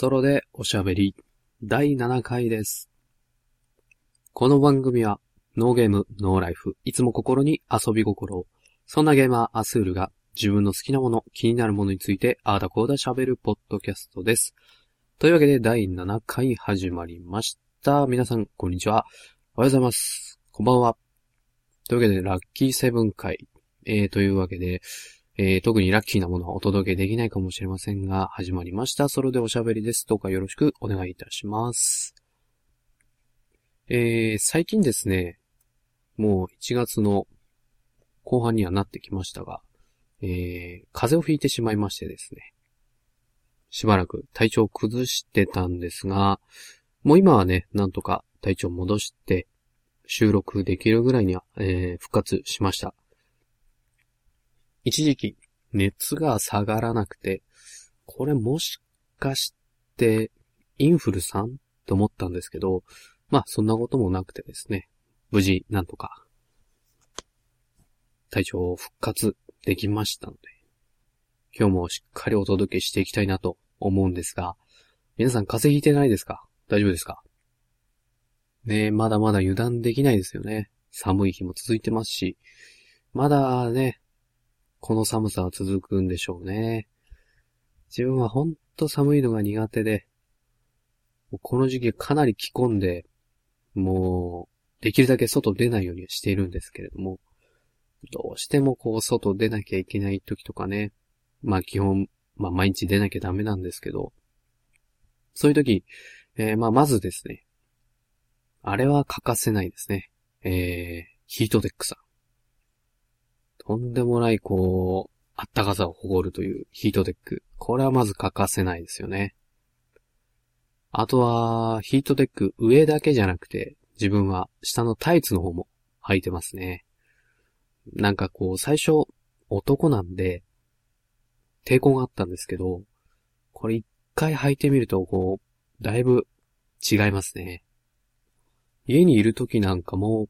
ソロでおしゃべり第7回です。この番組はノーゲーム、ノーライフ、いつも心に遊び心を。そんなゲーマーアスールが自分の好きなもの、気になるものについてあーだこーだ喋るポッドキャストです。というわけで第7回始まりました。皆さん、こんにちは。おはようございます。こんばんは。というわけで、ラッキーセブン回。えー、というわけで、えー、特にラッキーなものはお届けできないかもしれませんが、始まりました。ソロでおしゃべりです。どうかよろしくお願いいたします。えー、最近ですね、もう1月の後半にはなってきましたが、えー、風邪をひいてしまいましてですね、しばらく体調を崩してたんですが、もう今はね、なんとか体調を戻して、収録できるぐらいには、えー、復活しました。一時期、熱が下がらなくて、これもしかして、インフルさん？と思ったんですけど、まあ、そんなこともなくてですね、無事、なんとか、体調を復活できましたので、今日もしっかりお届けしていきたいなと思うんですが、皆さん風邪ひいてないですか？大丈夫ですか？ねえ、まだまだ油断できないですよね。寒い日も続いてますし、まだね、この寒さは続くんでしょうね。自分はほんと寒いのが苦手で、この時期かなり着込んで、もう、できるだけ外出ないようにしているんですけれども、どうしてもこう外出なきゃいけない時とかね、まあ基本、まあ毎日出なきゃダメなんですけど、そういう時、えー、まあまずですね、あれは欠かせないですね。えー、ヒートテックさん。とんでもない、こう、あったかさを誇るというヒートテック。これはまず欠かせないですよね。あとは、ヒートテック上だけじゃなくて、自分は下のタイツの方も履いてますね。なんかこう、最初、男なんで、抵抗があったんですけど、これ一回履いてみると、こう、だいぶ違いますね。家にいる時なんかも、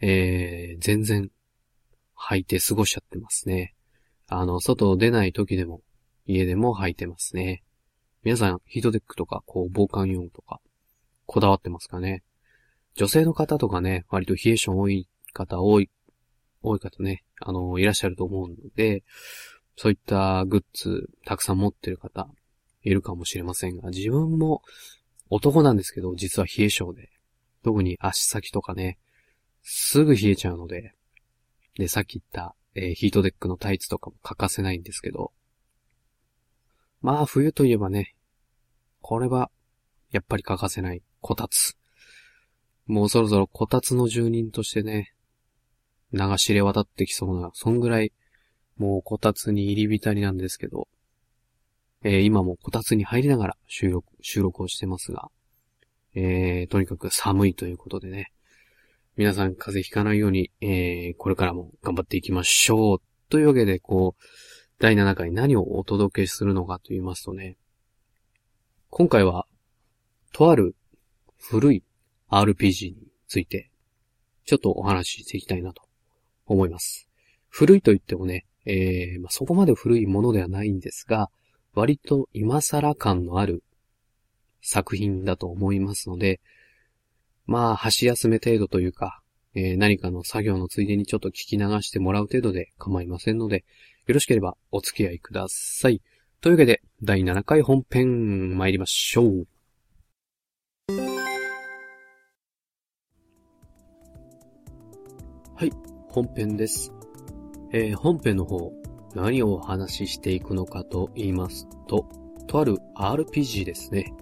えー、全然履いて過ごしちゃってますね。あの、外出ない時でも、家でも履いてますね。皆さん、ヒートテックとか、こう、防寒用とか、こだわってますかね？女性の方とかね、割と冷え性多い方、多い、多い方ね、あの、いらっしゃると思うので、そういったグッズ、たくさん持ってる方、いるかもしれませんが、自分も男なんですけど、実は冷え性で、特に足先とかね、すぐ冷えちゃうので、で、さっき言った、えーヒートテックのタイツとかも欠かせないんですけど、まあ、冬といえばね、これは、やっぱり欠かせない、こたつ。もうそろそろこたつの住人としてね、流しれ渡ってきそうな、そんぐらい、もうこたつに入り浸りなんですけど、えー今もこたつに入りながら収録、収録をしてますが、えー、とにかく寒いということでね、皆さん風邪ひかないように、えー、これからも頑張っていきましょう。というわけで、こう、第7回何をお届けするのかと言いますとね、今回は、とある古い RPG について、ちょっとお話ししていきたいなと思います。古いと言ってもね、えーまあ、そこまで古いものではないんですが、割と今更感のある作品だと思いますので、まあ、箸休め程度というか、えー何かの作業のついでにちょっと聞き流してもらう程度で構いませんので、よろしければお付き合いください。というわけで、第7回本編参りましょう。はい、本編です。えー本編の方、何をお話ししていくのかと言いますと、とある RPG ですね。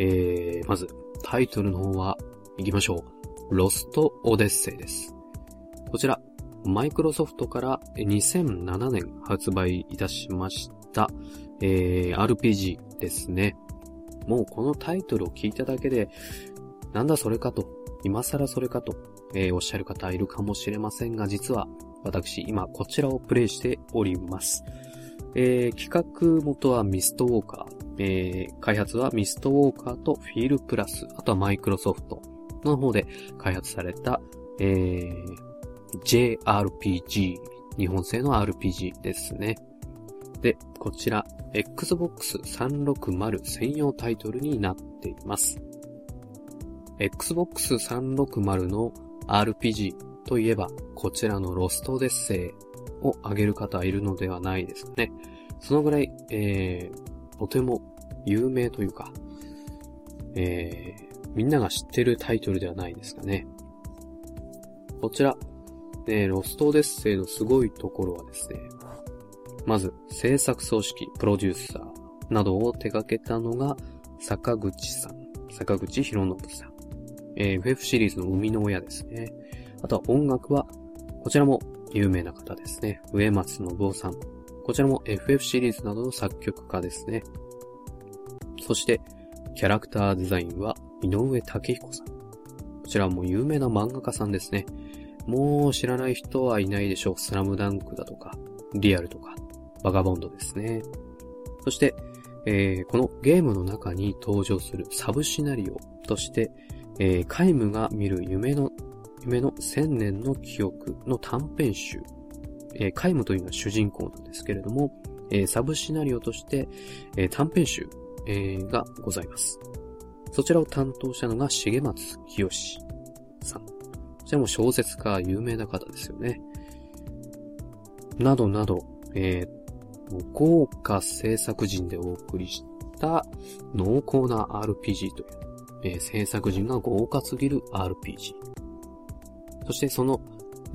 えー、まず、タイトルの方は、行きましょう。ロストオデッセイです。こちら、マイクロソフトから2007年発売いたしました、えー、RPG ですね。もうこのタイトルを聞いただけで、なんだそれかと、今更それかと、えーおっしゃる方いるかもしれませんが、実は私今こちらをプレイしております。えー企画元はミストウォーカー、えー開発はミストウォーカーとフィールプラス、あとはマイクロソフトの方で開発された、えー JRPG、日本製の RPG ですね。で、こちら、Xbox 360専用タイトルになっています。Xbox 360の RPG といえば、こちらのロストデッセイを挙げる方いるのではないですかね。そのぐらい、えー、とても有名というか、えー、みんなが知ってるタイトルではないですかね。こちら、え、ロストオデッセイのすごいところはですね、まず、制作組織、プロデューサーなどを手掛けたのが、坂口さん、坂口博信さん。えー、FF シリーズの生みの親ですね。あとは音楽は、こちらも有名な方ですね。上松信夫さん。こちらも FF シリーズなどの作曲家ですね。そして、キャラクターデザインは井上武彦さん。こちらも有名な漫画家さんですね。もう知らない人はいないでしょう。スラムダンクだとか、リアルとか、バガボンドですね。そして、えー、このゲームの中に登場するサブシナリオとして、えー、カイムが見る夢の、夢の千年の記憶の短編集。えー、カイムというのは主人公なんですけれども、えー、サブシナリオとして、えー、短編集、えー、がございます。そちらを担当したのが重松清さん。こちらも小説家、有名な方ですよね。などなど、えー、豪華制作陣でお送りした濃厚な RPG という、えー、制作陣が豪華すぎる RPG。そしてその、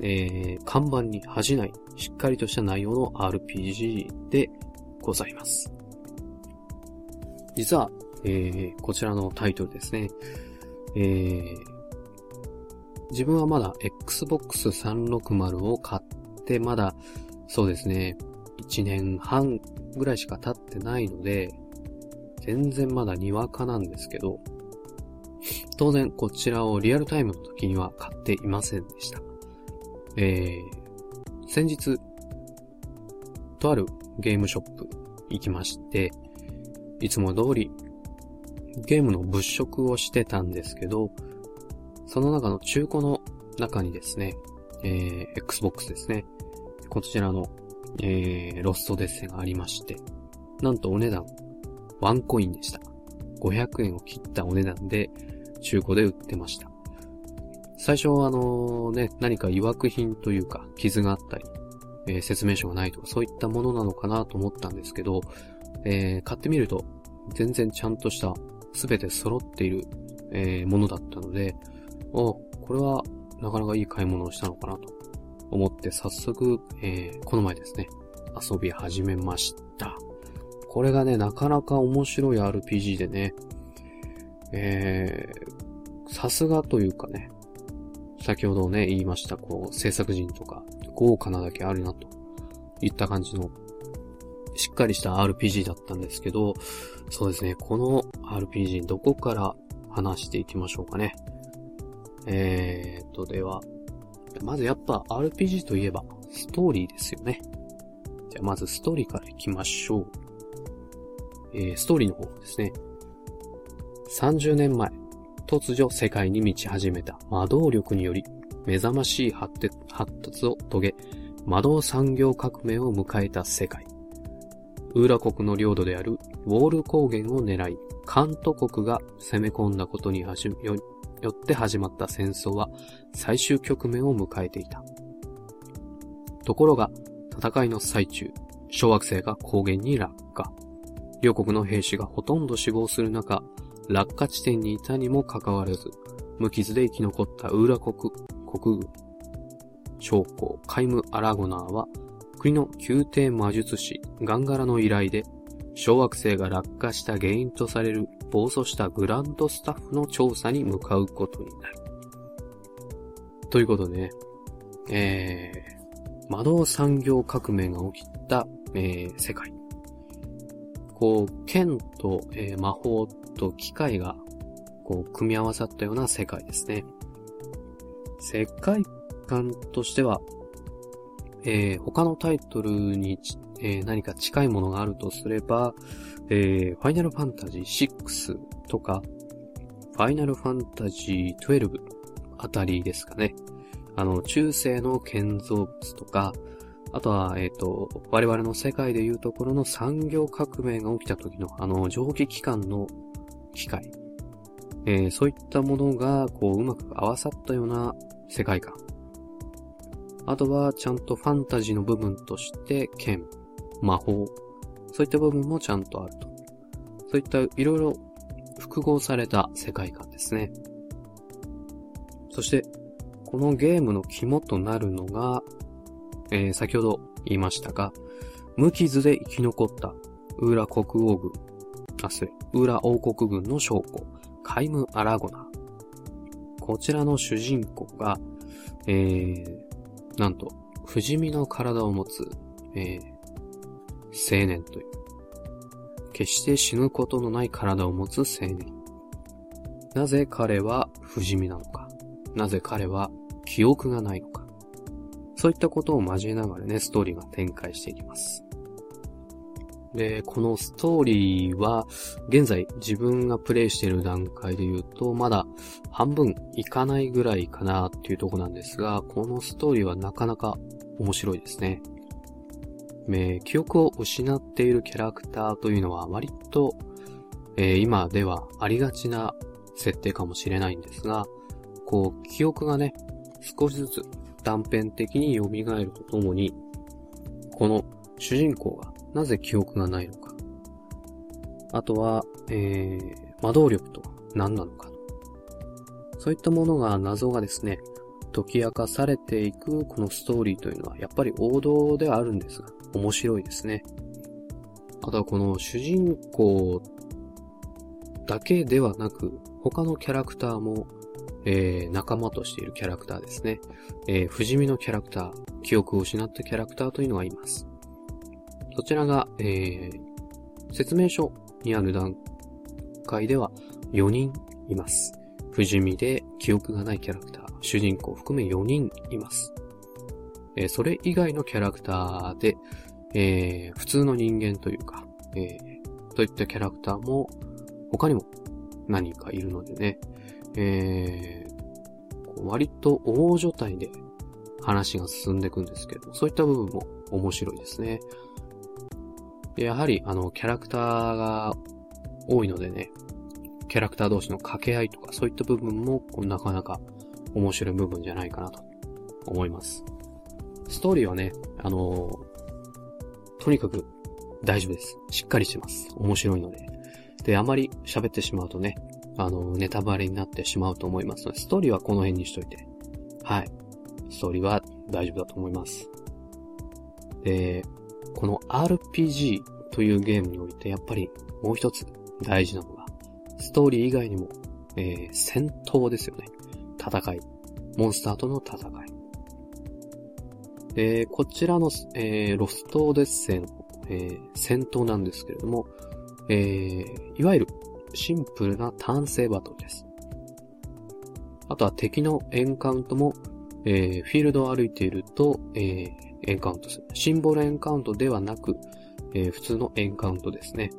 えー、看板に恥じないしっかりとした内容の RPG でございます。実は、えー、こちらのタイトルですね。えー、自分はまだ Xbox 360を買ってまだ、そうですね、1年半ぐらいしか経ってないので、全然まだにわかなんですけど、当然こちらをリアルタイムの時には買っていませんでした。えー、先日、とあるゲームショップ行きまして、いつも通りゲームの物色をしてたんですけど、その中の中古の中にですね、えー、Xbox ですね。こちらのえー、ロストデッセがありまして、なんとお値段、ワンコインでした。500円を切ったお値段で、中古で売ってました。最初はあのね、何か曰く品というか、傷があったり、えー、説明書がないとか、そういったものなのかなと思ったんですけど、えー、買ってみると、全然ちゃんとした、すべて揃っている、えー、ものだったので、お、これはなかなかいい買い物をしたのかなと思って早速、えー、この前ですね、遊び始めました。これがね、なかなか面白い RPG でね、えー、さすがというかね、先ほどね、言いました、こう、制作人とか、豪華なだけあるな、といった感じの、しっかりした RPG だったんですけど、そうですね、この RPG どこから話していきましょうかね。えーと、では、まずやっぱ RPG といえばストーリーですよね。じゃあまずストーリーから行きましょう。えー、ストーリーの方ですね。30年前、突如世界に満ち始めた魔導力により目覚ましい発達を遂げ、魔導産業革命を迎えた世界。ウーラ国の領土であるウォール高原を狙い、カント国が攻め込んだことによよって始まった戦争は最終局面を迎えていた。ところが、戦いの最中、小惑星が高原に落下。両国の兵士がほとんど死亡する中、落下地点にいたにもかかわらず、無傷で生き残ったウーラ国、国軍、将校カイム・アラゴナーは、国の宮廷魔術師ガンガラの依頼で、小惑星が落下した原因とされる暴走したグランドスタッフの調査に向かうことになる。ということでね、えー、魔導産業革命が起きた、えー、世界。こう、剣と、えー、魔法と機械が、こう、組み合わさったような世界ですね。世界観としては、えー、他のタイトルに、えー、何か近いものがあるとすれば、えー、ファイナルファンタジー6とか、ファイナルファンタジー12あたりですかね。あの、中世の建造物とか、あとは、えっ、ー、と、我々の世界でいうところの産業革命が起きた時の、あの、蒸気機関の機械。えー、そういったものが、こう、うまく合わさったような世界観。あとは、ちゃんとファンタジーの部分として、剣、魔法、そういった部分もちゃんとあると。そういったいろいろ複合された世界観ですね。そして、このゲームの肝となるのが、えー、先ほど言いましたが、無傷で生き残ったウーラ国王軍、あ、失礼、ウーラ王国軍の将校、カイム・アラゴナ。こちらの主人公が、えー、なんと、不死身の体を持つ、えー、青年という、決して死ぬことのない体を持つ青年。なぜ彼は不死身なのか。なぜ彼は記憶がないのか。そういったことを交えながらね、ストーリーが展開していきます。で、このストーリーは、現在自分がプレイしている段階で言うと、まだ半分いかないぐらいかなっていうとこなんですが、このストーリーはなかなか面白いですね。えー、記憶を失っているキャラクターというのは割と、えー、今ではありがちな設定かもしれないんですが、こう、記憶がね、少しずつ断片的に蘇るとともに、この主人公がなぜ記憶がないのか。あとは、えー、魔導力とは何なのか。そういったものが、謎がですね、解き明かされていくこのストーリーというのは、やっぱり王道ではあるんですが、面白いですね。あとはこの主人公だけではなく、他のキャラクターもえー、仲間としているキャラクターですね。えー、不死身のキャラクター、記憶を失ったキャラクターというのがいます。そちらが、えー、説明書にある段階では4人います。不死身で記憶がないキャラクター、主人公含め4人います。えー、それ以外のキャラクターで、えー、普通の人間というか、えー、といったキャラクターも他にも何かいるのでね、えー、割と大所帯で話が進んでいくんですけど、そういった部分も面白いですね。やはり、あの、キャラクターが多いのでね、キャラクター同士の掛け合いとか、そういった部分も、なかなか面白い部分じゃないかなと思います。ストーリーはね、あの、とにかく大丈夫です。しっかりしてます。面白いので。で、あまり喋ってしまうとね、あの、ネタバレになってしまうと思いますので、ストーリーはこの辺にしといて。はい。ストーリーは大丈夫だと思います。で、この RPG というゲームにおいて、やっぱりもう一つ大事なのが、ストーリー以外にも、えー、戦闘ですよね。戦い。モンスターとの戦い。で、こちらの、えー、ロストデッセン、えー、戦闘なんですけれども、えー、いわゆるシンプルな単性バトルです。あとは敵のエンカウントも、えー、フィールドを歩いていると、えー、エンカウントする。シンボルエンカウントではなく、えー、普通のエンカウントですね。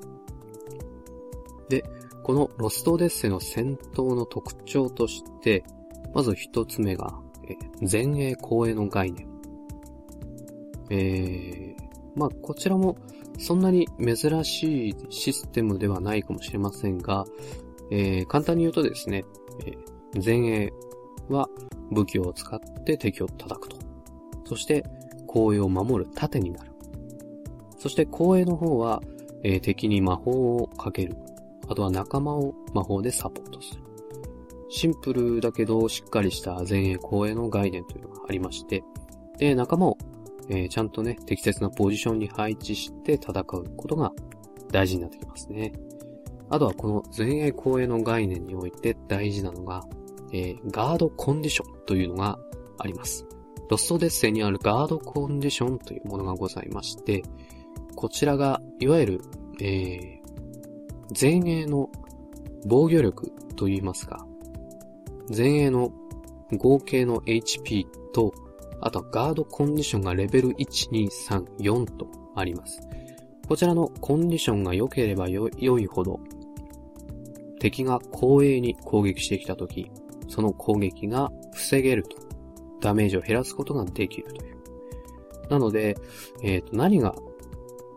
で、このロストデッセの戦闘の特徴として、まず一つ目が、えー、前衛後衛の概念。えー、まあ、こちらもそんなに珍しいシステムではないかもしれませんが、えー、簡単に言うとですね、えー、前衛は武器を使って敵を叩くと。そして、後衛を守る盾になる。そして後衛の方は、えー、敵に魔法をかける。あとは仲間を魔法でサポートする。シンプルだけどしっかりした前衛後衛の概念というのがありまして、で、仲間をえー、ちゃんとね、適切なポジションに配置して戦うことが大事になってきますね。あとはこの前衛後衛の概念において大事なのが、えー、ガードコンディションというのがあります。ロストデッセンにあるガードコンディションというものがございまして、こちらが、いわゆる、えー、前衛の防御力といいますか、前衛の合計の HP とあとガードコンディションがレベル1、2、3、4とあります。こちらのコンディションが良ければ良いほど、敵が後衛に攻撃してきたとき、その攻撃が防げると、ダメージを減らすことができるという。なので、えっ、と、何が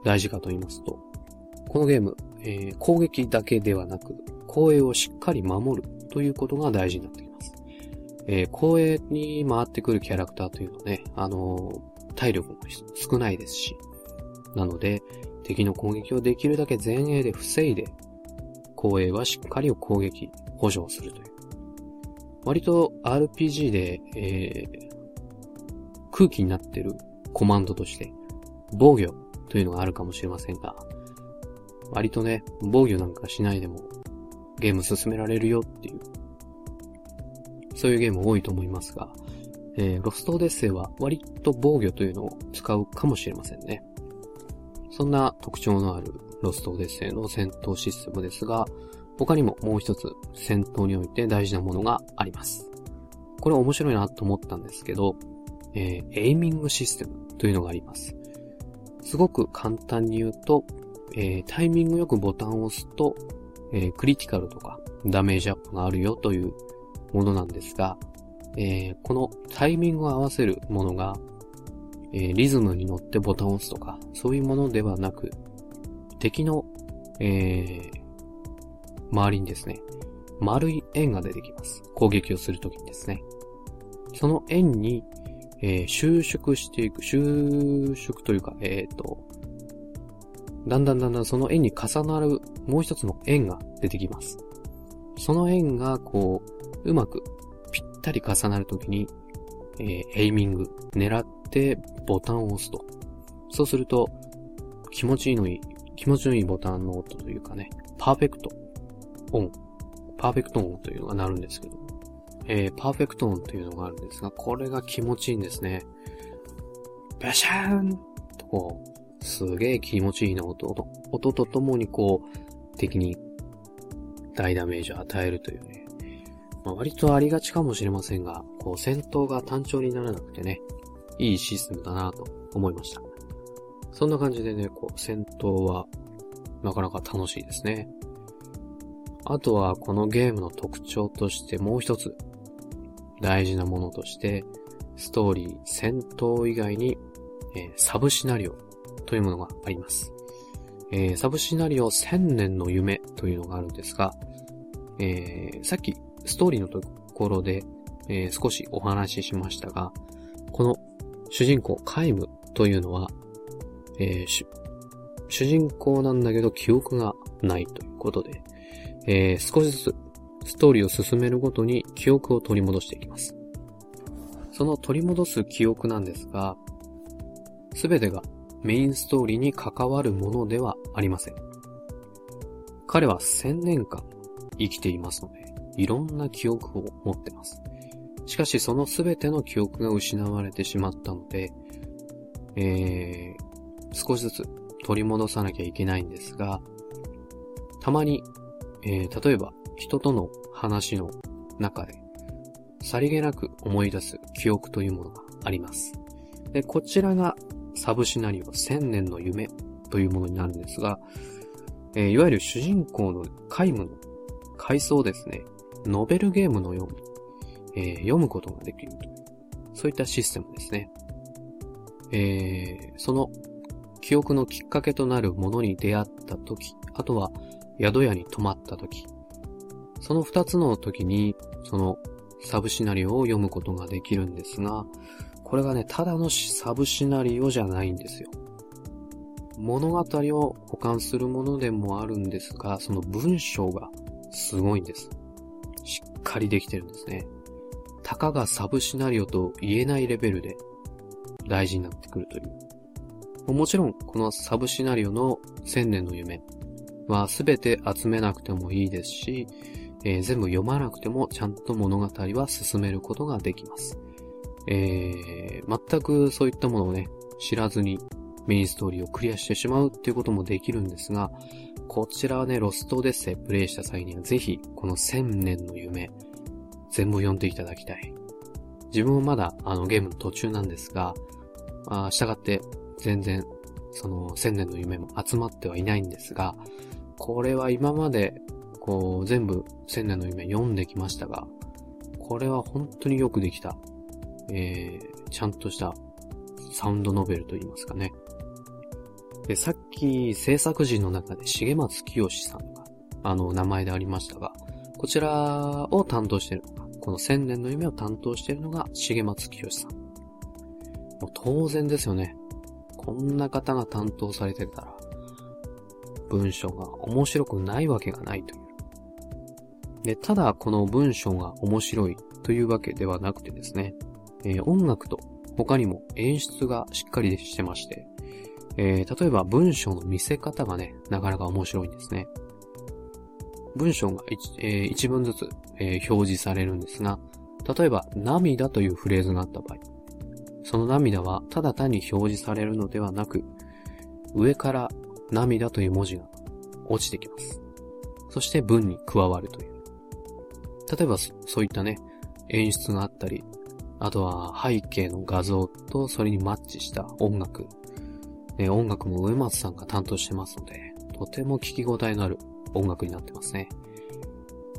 大事かと言いますと、このゲーム、えー、攻撃だけではなく、公営をしっかり守るということが大事になってきます。えー、公営に回ってくるキャラクターというのはね、あのー、体力も少ないですし、なので、敵の攻撃をできるだけ前衛で防いで、公営はしっかりを攻撃、補助をするという。割と RPG で、えー、空気になってるコマンドとして、防御というのがあるかもしれませんが、割とね、防御なんかしないでもゲーム進められるよっていう、そういうゲーム多いと思いますが、えー、ロストオデッセイは割と防御というのを使うかもしれませんね。そんな特徴のあるロストオデッセイの戦闘システムですが、他にももう一つ戦闘において大事なものがあります。これ面白いなと思ったんですけど、えー、エイミングシステムというのがあります。すごく簡単に言うと、えー、タイミングよくボタンを押すと、えー、クリティカルとかダメージアップがあるよというものなんですが、えー、このタイミングを合わせるものが、えー、リズムに乗ってボタンを押すとか、そういうものではなく、敵の、えー、周りにですね、丸い円が出てきます。攻撃をするときにですね。その円に、えー、収縮していく、収縮というか、えっ、ー、と、だんだんだんだんその円に重なるもう一つの円が出てきます。その円がこう、うまくぴったり重なるときに、えー、 aiming、狙ってボタンを押すと。そうすると、気持ちいいのいい、気持ちのいいボタンの音というかね、パーフェクト、オン、パーフェクト音というのが鳴るんですけど、えー、パーフェクト音というのがあるんですが、これが気持ちいいんですね。バシャーンとこう、すげえ気持ちいいな音、音、音とともにこう、敵に大ダメージを与えるというね。まあ、割とありがちかもしれませんが、こう戦闘が単調にならなくてね、いいシステムだなと思いました。そんな感じでね、こう戦闘はなかなか楽しいですね。あとはこのゲームの特徴としてもう一つ大事なものとして、ストーリー、戦闘以外に、えー、サブシナリオというものがあります。えー、サブシナリオ千年の夢というのがあるんですが、えー、さっきストーリーのところで、え少しお話ししましたが、この主人公、カイムというのは、え主人公なんだけど記憶がないということで、えー、少しずつストーリーを進めるごとに記憶を取り戻していきます。その取り戻す記憶なんですが、すべてがメインストーリーに関わるものではありません。彼は千年間生きていますので、いろんな記憶を持ってます。しかしそのすべての記憶が失われてしまったので、えー、少しずつ取り戻さなきゃいけないんですが、たまにえー、例えば人との話の中で、さりげなく思い出す記憶というものがあります。で、こちらがサブシナリオ千年の夢というものになるんですが、えー、いわゆる主人公の皆無の回想ですね、ノベルゲームのように、えー、読むことができるという、そういったシステムですね。えー、その記憶のきっかけとなるものに出会ったとき、あとは宿屋に泊まった時、その二つの時に、そのサブシナリオを読むことができるんですが、これがね、ただのサブシナリオじゃないんですよ。物語を保管するものでもあるんですが、その文章がすごいんです。しっかりできてるんですね。たかがサブシナリオと言えないレベルで大事になってくるという。もちろん、このサブシナリオの千年の夢、は全て集めなくてもいいですし、えー、全部読まなくてもちゃんと物語は進めることができます。えー、全くそういったものをね、知らずにメインストーリーをクリアしてしまうっていうこともできるんですが、こちらはね、ロストデッセイプレイした際にはぜひ、この千年の夢、全部読んでいただきたい。自分もまだあのゲームの途中なんですが、あ従って全然その千年の夢も集まってはいないんですが、これは今まで、こう、全部千年の夢読んできましたが、これは本当によくできた、えー、ちゃんとしたサウンドノベルと言いますかね。で、さっき制作陣の中で重松清さんが、あの、名前でありましたが、こちらを担当してるのが、この千年の夢を担当しているのが重松清さん。もう当然ですよね。こんな方が担当されてたら、文章が面白くないわけがないという。で、ただこの文章が面白いというわけではなくてですね、えー、音楽と他にも演出がしっかりしてまして、えー、例えば文章の見せ方がね、なかなか面白いんですね。文章が 1,、えー、一文ずつ、えー、表示されるんですが、例えば涙というフレーズがあった場合、その涙はただ単に表示されるのではなく、上から涙という文字が落ちてきます。そして文に加わるという。例えばそういったね、演出があったり、あとは背景の画像とそれにマッチした音楽。え音楽も上松さんが担当してますので、とても聞き応えのある音楽になってますね。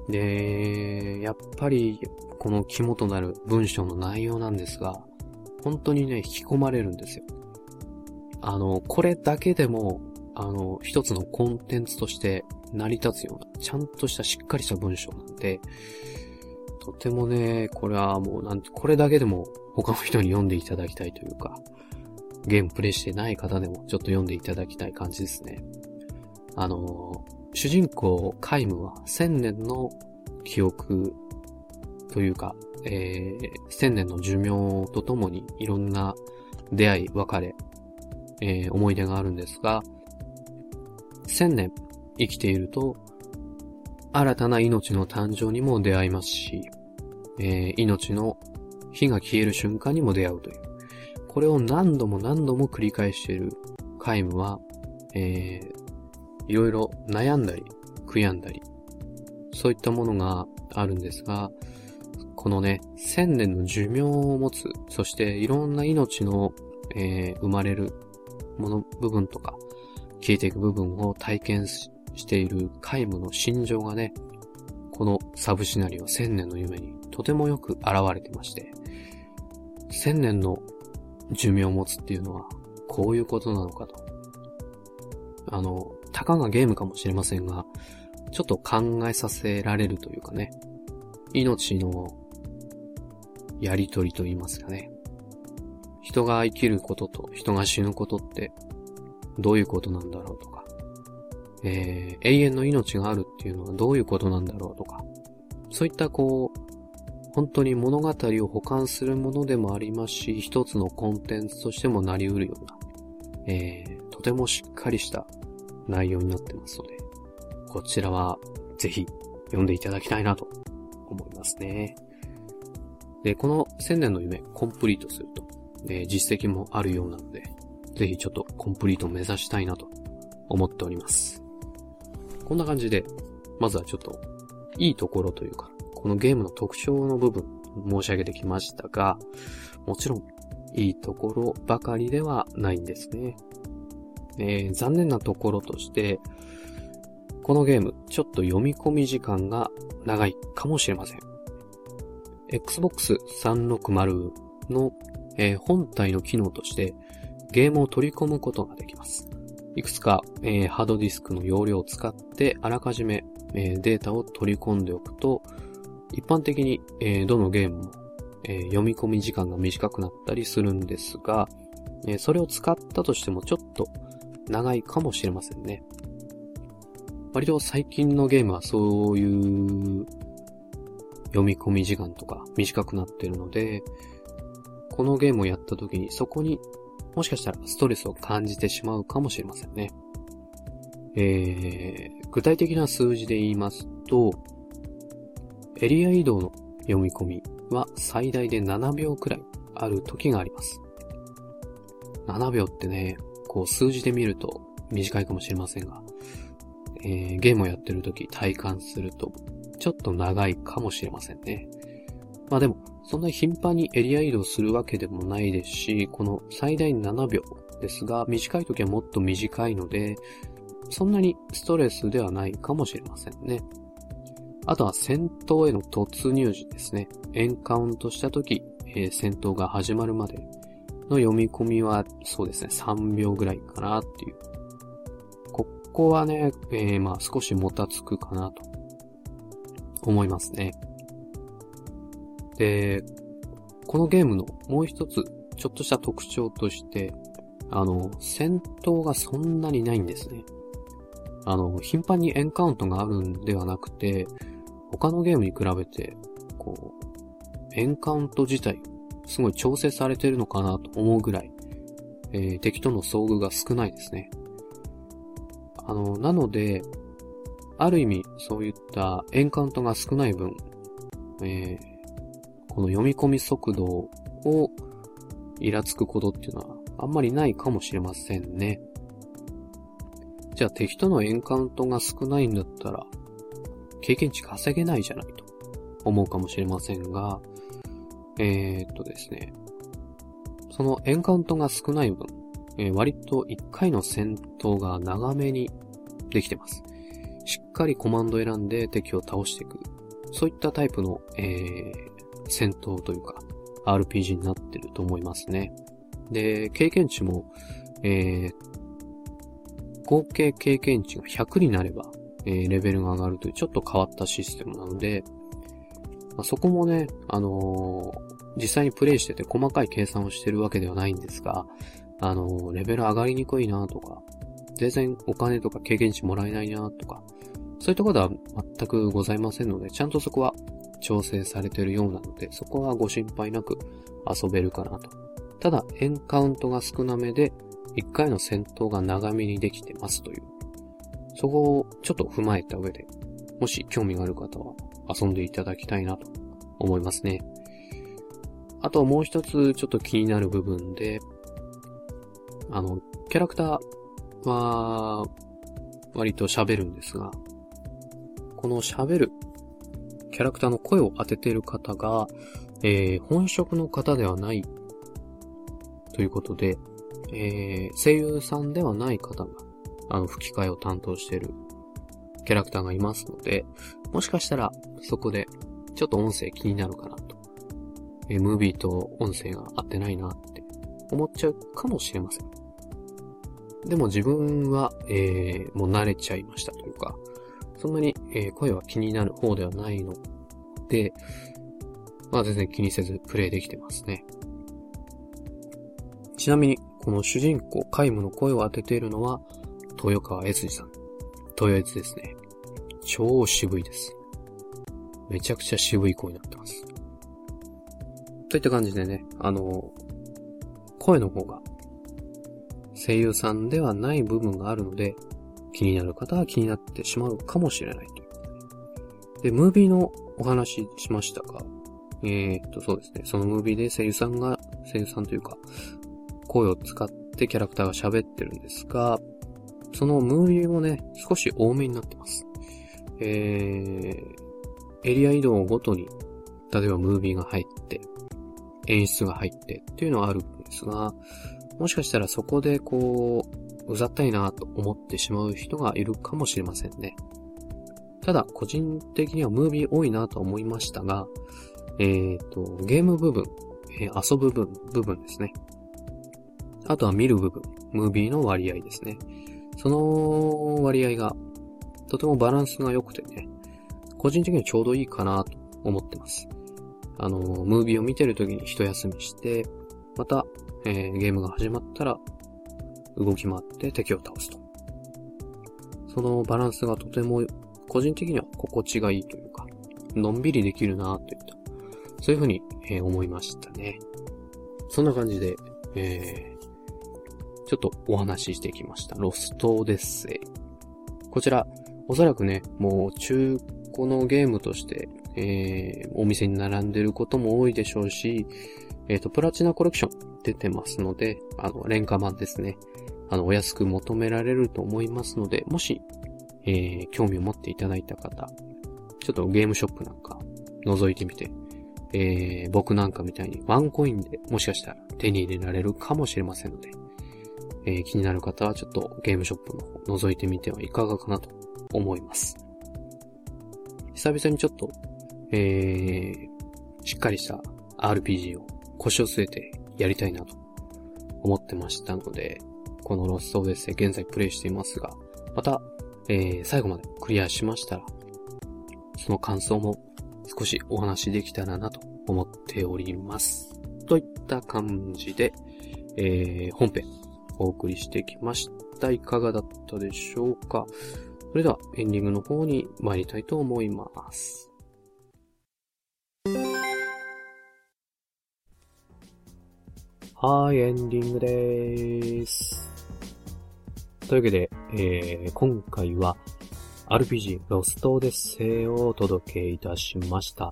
で、やっぱりこの肝となる文章の内容なんですが、本当にね、引き込まれるんですよ。あの、これだけでも、あの、一つのコンテンツとして成り立つような、ちゃんとしたしっかりした文章なんで、とてもね、これはもうなんて、これだけでも他の人に読んでいただきたいというか、ゲームプレイしてない方でもちょっと読んでいただきたい感じですね。あの、主人公、カイムは千年の記憶というか、えー、千年の寿命とともにいろんな出会い、別れ、えー、思い出があるんですが、千年生きていると、新たな命の誕生にも出会いますし、えー、命の火が消える瞬間にも出会うという。これを何度も何度も繰り返しているカイムは、えー、いろいろ悩んだり、悔やんだり、そういったものがあるんですが、このね、千年の寿命を持つ、そしていろんな命の、えー、生まれるもの、部分とか、消えていく部分を体験している皆無の心情がね、このサブシナリオ千年の夢にとてもよく現れてまして、千年の寿命を持つっていうのはこういうことなのかと。あの、たかがゲームかもしれませんが、ちょっと考えさせられるというかね、命のやりとりと言いますかね。人が生きることと人が死ぬことってどういうことなんだろうとか、えー、永遠の命があるっていうのはどういうことなんだろうとか、そういったこう、本当に物語を保管するものでもありますし、一つのコンテンツとしてもなり得るような、えー、とてもしっかりした内容になってますので、こちらはぜひ読んでいただきたいなと思いますね。で、この千年の夢コンプリートすると、えー、実績もあるようなので、ぜひちょっとコンプリート目指したいなと思っております。こんな感じで、まずはちょっと、いいところというか、このゲームの特徴の部分、申し上げてきましたが、もちろん、いいところばかりではないんですね。えー、残念なところとして、このゲーム、ちょっと読み込み時間が長いかもしれません。Xbox 360の、えー、本体の機能として、ゲームを取り込むことができます。いくつか、えー、ハードディスクの容量を使ってあらかじめ、えー、データを取り込んでおくと、一般的に、えー、どのゲームも、え、読み込み時間が短くなったりするんですが、え、それを使ったとしてもちょっと長いかもしれませんね。割と最近のゲームはそういう読み込み時間とか短くなってるので、このゲームをやった時にそこにもしかしたらストレスを感じてしまうかもしれませんね。えー、具体的な数字で言いますと、エリア移動の読み込みは最大で7秒くらいある時があります。7秒ってね、こう数字で見ると短いかもしれませんが、えー、ゲームをやってる時体感するとちょっと長いかもしれませんね。まあでも、そんなに頻繁にエリア移動するわけでもないですし、この最大7秒ですが、短い時はもっと短いので、そんなにストレスではないかもしれませんね。あとは戦闘への突入時ですね。エンカウントした時、えー、戦闘が始まるまでの読み込みは、そうですね、3秒ぐらいかなっていう。ここはね、えー、まあ少しもたつくかなと思いますね。で、このゲームのもう一つ、ちょっとした特徴として、あの、戦闘がそんなにないんですね。あの、頻繁にエンカウントがあるんではなくて、他のゲームに比べて、こう、エンカウント自体、すごい調整されてるのかなと思うぐらい、えー、敵との遭遇が少ないですね。あの、なので、ある意味、そういったエンカウントが少ない分、えー、この読み込み速度をイラつくことっていうのはあんまりないかもしれませんね。じゃあ敵とのエンカウントが少ないんだったら、経験値稼げないじゃないと思うかもしれませんが、えー、っとですね、そのエンカウントが少ない分、えー、割と1回の戦闘が長めにできてます。しっかりコマンド選んで敵を倒していく。そういったタイプの、えー、戦闘というか、RPG になってると思いますね。で、経験値も、えー、合計経験値が100になれば、えー、レベルが上がるというちょっと変わったシステムなので、まあ、そこもね、あのー、実際にプレイしてて細かい計算をしてるわけではないんですが、あのー、レベル上がりにくいなとか、全然お金とか経験値もらえないなとか、そういったことは全くございませんので、ちゃんとそこは調整されてるようなので、そこはご心配なく遊べるかなと。ただ、エンカウントが少なめで、1回の戦闘が長めにできてますという。そこをちょっと踏まえた上で、もし興味がある方は遊んでいただきたいなと思いますね。あともう一つちょっと気になる部分で、あの、キャラクターは割と喋るんですが、この喋るキャラクターの声を当てている方が、えー、本職の方ではないということで、えー、声優さんではない方が、あの、吹き替えを担当してるキャラクターがいますので、もしかしたら、そこで、ちょっと音声気になるかなと。えー、ムービーと音声が合ってないなって思っちゃうかもしれません。でも自分は、えー、もう慣れちゃいましたというか、そんなに、えー、声は気になる方ではないので、まあ全然気にせずプレイできてますね。ちなみに、この主人公、カイムの声を当てているのは、豊川悦司さん。豊悦ですね。超渋いです。めちゃくちゃ渋い声になってます。といった感じでね、あの、声の方が、声優さんではない部分があるので、気になる方は気になってしまうかもしれないという。で、ムービーのお話しましたが、えー、っと、そうですね。そのムービーで声優さんが、声優さんというか、声を使ってキャラクターが喋ってるんですが、そのムービーもね、少し多めになってます。えー、エリア移動ごとに、例えばムービーが入って、演出が入ってっていうのはあるんですが、もしかしたらそこでこう、うざったいなと思ってしまう人がいるかもしれませんね。ただ、個人的にはムービー多いなと思いましたが、えっ、ー、と、ゲーム部分、えー、遊ぶ部分、部分ですね。あとは見る部分、ムービーの割合ですね。その割合が、とてもバランスが良くてね、個人的にはちょうどいいかなと思ってます。あの、ムービーを見てる時に一休みして、また、えー、ゲームが始まったら、動き回って敵を倒すと。そのバランスがとても、個人的には心地がいいというか、のんびりできるなといった、そういうふうに、えー、思いましたね。そんな感じで、えー、ちょっとお話ししてきました。ロストオデッセイ。こちら、おそらくね、もう中古のゲームとして、えー、お店に並んでることも多いでしょうし、えっ、ー、と、プラチナコレクション出てますので、あの、廉価版ですね。あの、お安く求められると思いますので、もし、えー、興味を持っていただいた方、ちょっとゲームショップなんか覗いてみて、えー、僕なんかみたいにワンコインでもしかしたら手に入れられるかもしれませんので、えー、気になる方はちょっとゲームショップの方覗いてみてはいかがかなと思います。久々にちょっと、えー、しっかりした RPG を腰を据えてやりたいなと思ってましたので、このロストオデッセイ現在プレイしていますが、また、えー、最後までクリアしましたら、その感想も少しお話できたらなと思っております。といった感じで、えー、本編お送りしてきました。いかがだったでしょうか？それではエンディングの方に参りたいと思います。はい、エンディングでーす。というわけで、えー、今回は RPG ロストオデッセイをお届けいたしました。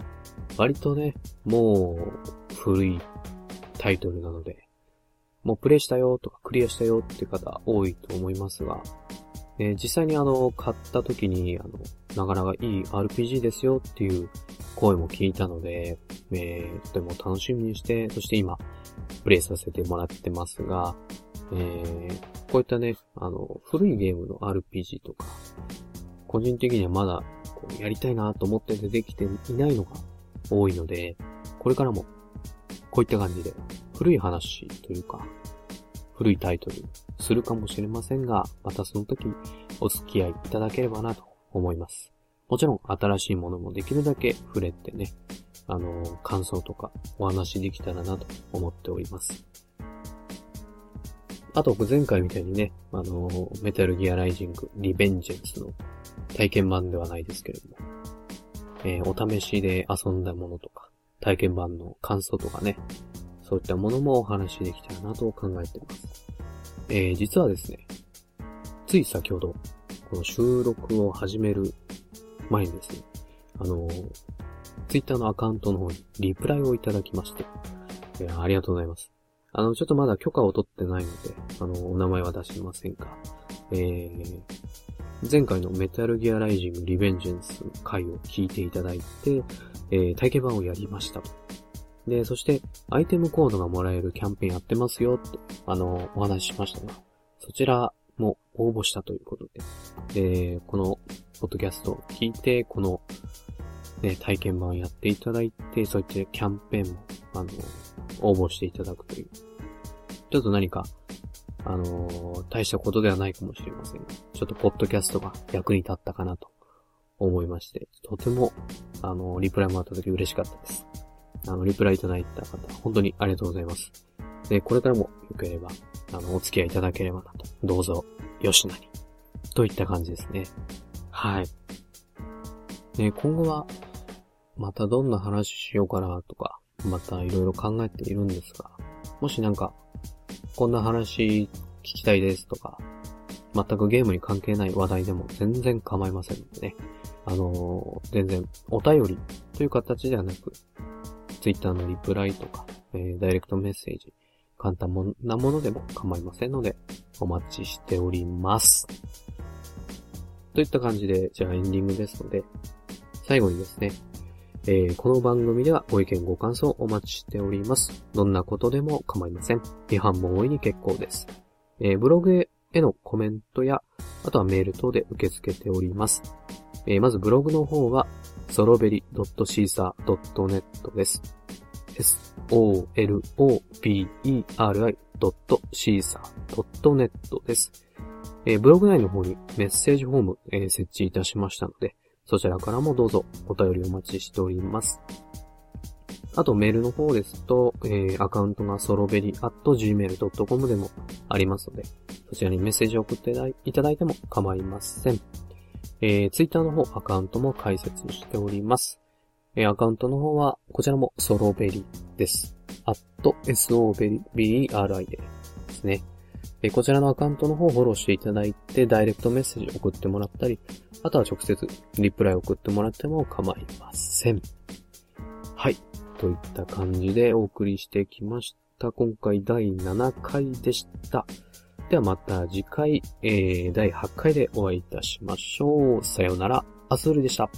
割とね、もう古いタイトルなので、もうプレイしたよとかクリアしたよって方多いと思いますが、えー、実際にあの、買った時に、あの、なかなかいい RPG ですよっていう声も聞いたので、えー、とても楽しみにして、そして今、プレイさせてもらってますが、えー、こういったね、あの、古いゲームの RPG とか、個人的にはまだ、こうやりたいなと思って出てきていないのが多いので、これからも、こういった感じで、古い話というか、古いタイトルするかもしれませんが、またその時お付き合いいただければなと思います。もちろん新しいものもできるだけ触れてね、あの、感想とかお話できたらなと思っております。あと、前回みたいにね、あの、メタルギアライジング、リベンジェンスの体験版ではないですけれども、えー、お試しで遊んだものとか、体験版の感想とかね、そういったものもお話しできたらなと考えています。えー、実はですね、つい先ほど、この収録を始める前にですね、あの、ツイッターのアカウントの方にリプライをいただきまして、えー、ありがとうございます。あの、ちょっとまだ許可を取ってないので、あの、お名前は出しませんが、えー、前回のメタルギアライジングリベンジェンス回を聞いていただいて、えー、体験版をやりましたと。で、そして、アイテムコードがもらえるキャンペーンやってますよって、あの、お話ししましたが、そちらも応募したということで、で、この、ポッドキャストを聞いて、この、ね、体験版をやっていただいて、そういったキャンペーンも、あの、応募していただくという。ちょっと何か、あの、大したことではないかもしれませんが、ちょっとポッドキャストが役に立ったかなと思いまして、とても、あの、リプライもあった時嬉しかったです。あの、リプライいただいた方、本当にありがとうございます。で、これからもよければ、あの、お付き合いいただければなと。どうぞ、よしなに。といった感じですね。はい。ね、今後は、またどんな話しようかなとか、またいろいろ考えているんですが、もしなんか、こんな話聞きたいですとか、全くゲームに関係ない話題でも全然構いませんのでね。あのー、全然お便りという形ではなく、Twitter のリプライとか、えー、ダイレクトメッセージ、簡単なものでも構いませんので、お待ちしております。といった感じで、じゃあエンディングですので、最後にですね、えー、この番組ではご意見ご感想お待ちしております。どんなことでも構いません。批判も大いに結構です。えー、ブログへのコメントや、あとはメール等で受け付けております。えー、まずブログの方は、ソロベリ .caesar.net です。s-o-l-o-b-e-r-i.caesar.net です。えー、ブログ内の方にメッセージフォーム、えー、設置いたしましたので、そちらからもどうぞお便りお待ちしております。あとメールの方ですと、えー、アカウントがソロベリ at gmail.com でもありますので、そちらにメッセージを送っていただいても構いません。えー、ツイッターの方、アカウントも開設しております。えー、アカウントの方は、こちらもソロベリです。at soberi ですね。え、こちらのアカウントの方をフォローしていただいて、ダイレクトメッセージ送ってもらったり、あとは直接リプライ送ってもらっても構いません。はい。といった感じでお送りしてきました。今回第7回でした。ではまた次回、えー、第8回でお会いいたしましょう。さようなら、アスールでした。